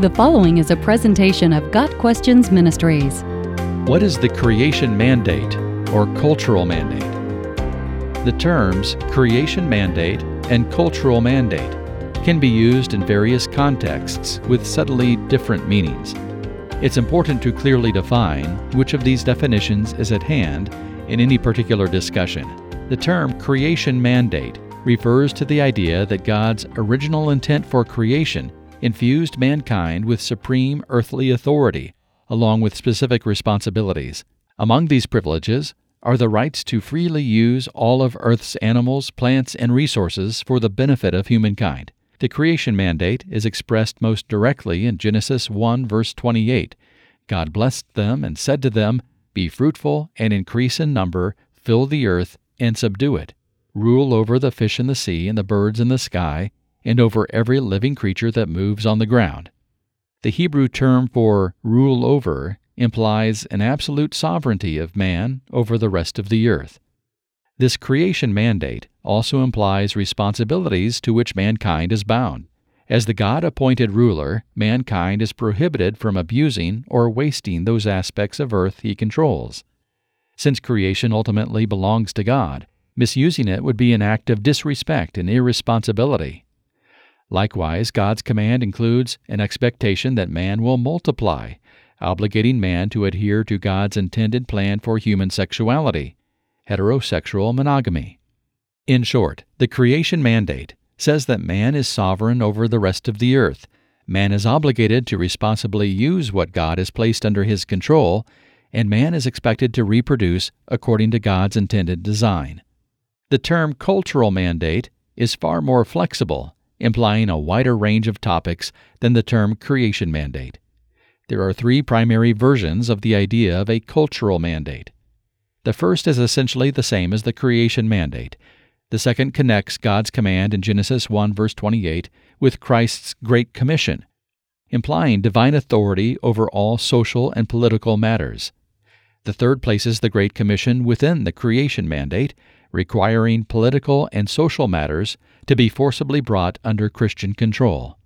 The following is a presentation of Got Questions Ministries. What is the creation mandate or cultural mandate? The terms creation mandate and cultural mandate can be used in various contexts with subtly different meanings. It's important to clearly define which of these definitions is at hand in any particular discussion. The term creation mandate refers to the idea that God's original intent for creation infused mankind with supreme earthly authority, along with specific responsibilities. Among these privileges are the rights to freely use all of Earth's animals, plants, and resources for the benefit of humankind. The creation mandate is expressed most directly in Genesis 1, verse 28. God blessed them and said to them, Be fruitful and increase in number, fill the earth and subdue it. Rule over the fish in the sea and the birds in the sky, and over every living creature that moves on the ground. The Hebrew term for rule over implies an absolute sovereignty of man over the rest of the earth. This creation mandate also implies responsibilities to which mankind is bound. As the God appointed ruler, mankind is prohibited from abusing or wasting those aspects of earth he controls. Since creation ultimately belongs to God, misusing it would be an act of disrespect and irresponsibility. Likewise, God's command includes an expectation that man will multiply, obligating man to adhere to God's intended plan for human sexuality, heterosexual monogamy. In short, the creation mandate says that man is sovereign over the rest of the earth. Man is obligated to responsibly use what God has placed under his control, and man is expected to reproduce according to God's intended design. The term cultural mandate is far more flexible implying a wider range of topics than the term creation mandate. There are three primary versions of the idea of a cultural mandate. The first is essentially the same as the creation mandate. The second connects God's command in Genesis 1 verse 28 with Christ's Great Commission, implying divine authority over all social and political matters. The third places the Great Commission within the creation mandate, requiring political and social matters to be forcibly brought under Christian control.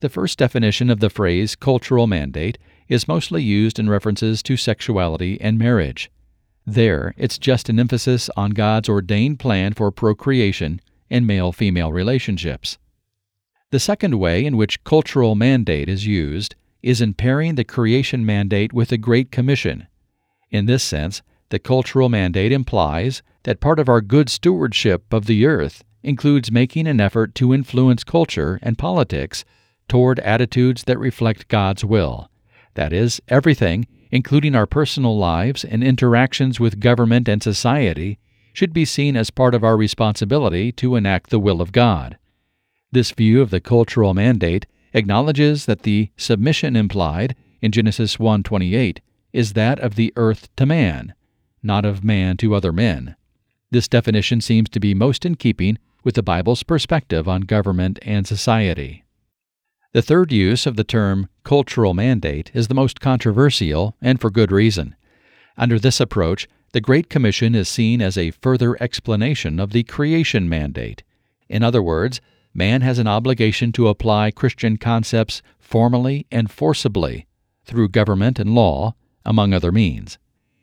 The first definition of the phrase cultural mandate is mostly used in references to sexuality and marriage. There, it's just an emphasis on God's ordained plan for procreation and male female relationships. The second way in which cultural mandate is used is in pairing the creation mandate with the Great Commission. In this sense, the cultural mandate implies that part of our good stewardship of the earth includes making an effort to influence culture and politics toward attitudes that reflect God's will. That is, everything, including our personal lives and interactions with government and society, should be seen as part of our responsibility to enact the will of God. This view of the cultural mandate acknowledges that the submission implied in Genesis 1:28 is that of the earth to man, not of man to other men. This definition seems to be most in keeping with the Bible's perspective on government and society. The third use of the term cultural mandate is the most controversial, and for good reason. Under this approach, the Great Commission is seen as a further explanation of the creation mandate. In other words, man has an obligation to apply Christian concepts formally and forcibly through government and law, among other means.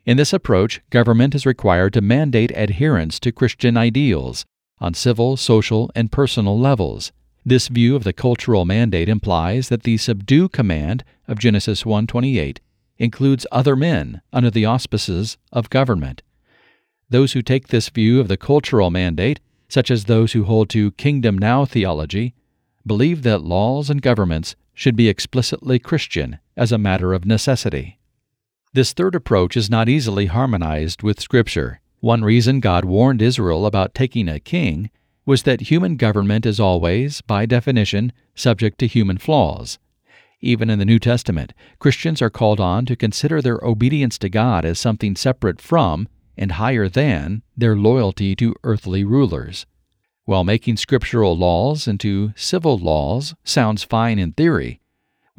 In this approach, government is required to mandate adherence to Christian ideals on civil, social, and personal levels. This view of the cultural mandate implies that the subdue command of Genesis 1:28 includes other men under the auspices of government. Those who take this view of the cultural mandate, such as those who hold to kingdom now theology, believe that laws and governments should be explicitly Christian as a matter of necessity. This third approach is not easily harmonized with Scripture. One reason God warned Israel about taking a king was that human government is always, by definition, subject to human flaws. Even in the New Testament, Christians are called on to consider their obedience to God as something separate from and higher than their loyalty to earthly rulers. While making scriptural laws into civil laws sounds fine in theory,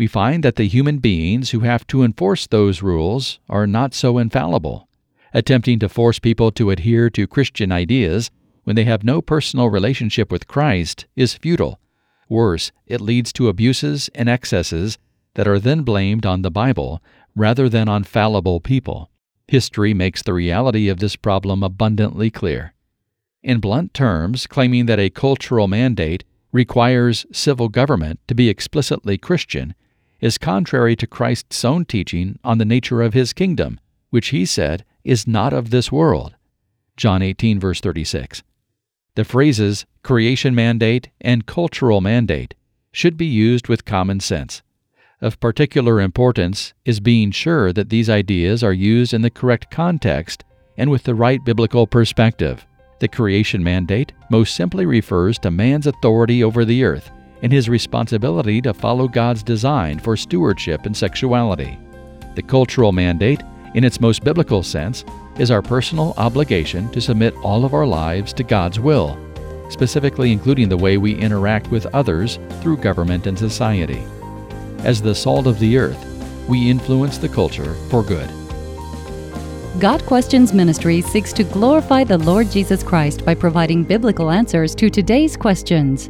we find that the human beings who have to enforce those rules are not so infallible. Attempting to force people to adhere to Christian ideas when they have no personal relationship with Christ is futile. Worse, it leads to abuses and excesses that are then blamed on the Bible rather than on fallible people. History makes the reality of this problem abundantly clear. In blunt terms, claiming that a cultural mandate requires civil government to be explicitly Christian is contrary to Christ's own teaching on the nature of his kingdom, which he said is not of this world. John 18, verse 36. The phrases creation mandate and cultural mandate should be used with common sense. Of particular importance is being sure that these ideas are used in the correct context and with the right biblical perspective. The creation mandate most simply refers to man's authority over the earth and his responsibility to follow God's design for stewardship and sexuality. The cultural mandate, in its most biblical sense, is our personal obligation to submit all of our lives to God's will, specifically including the way we interact with others through government and society. As the salt of the earth, we influence the culture for good. Got Questions Ministry seeks to glorify the Lord Jesus Christ by providing biblical answers to today's questions.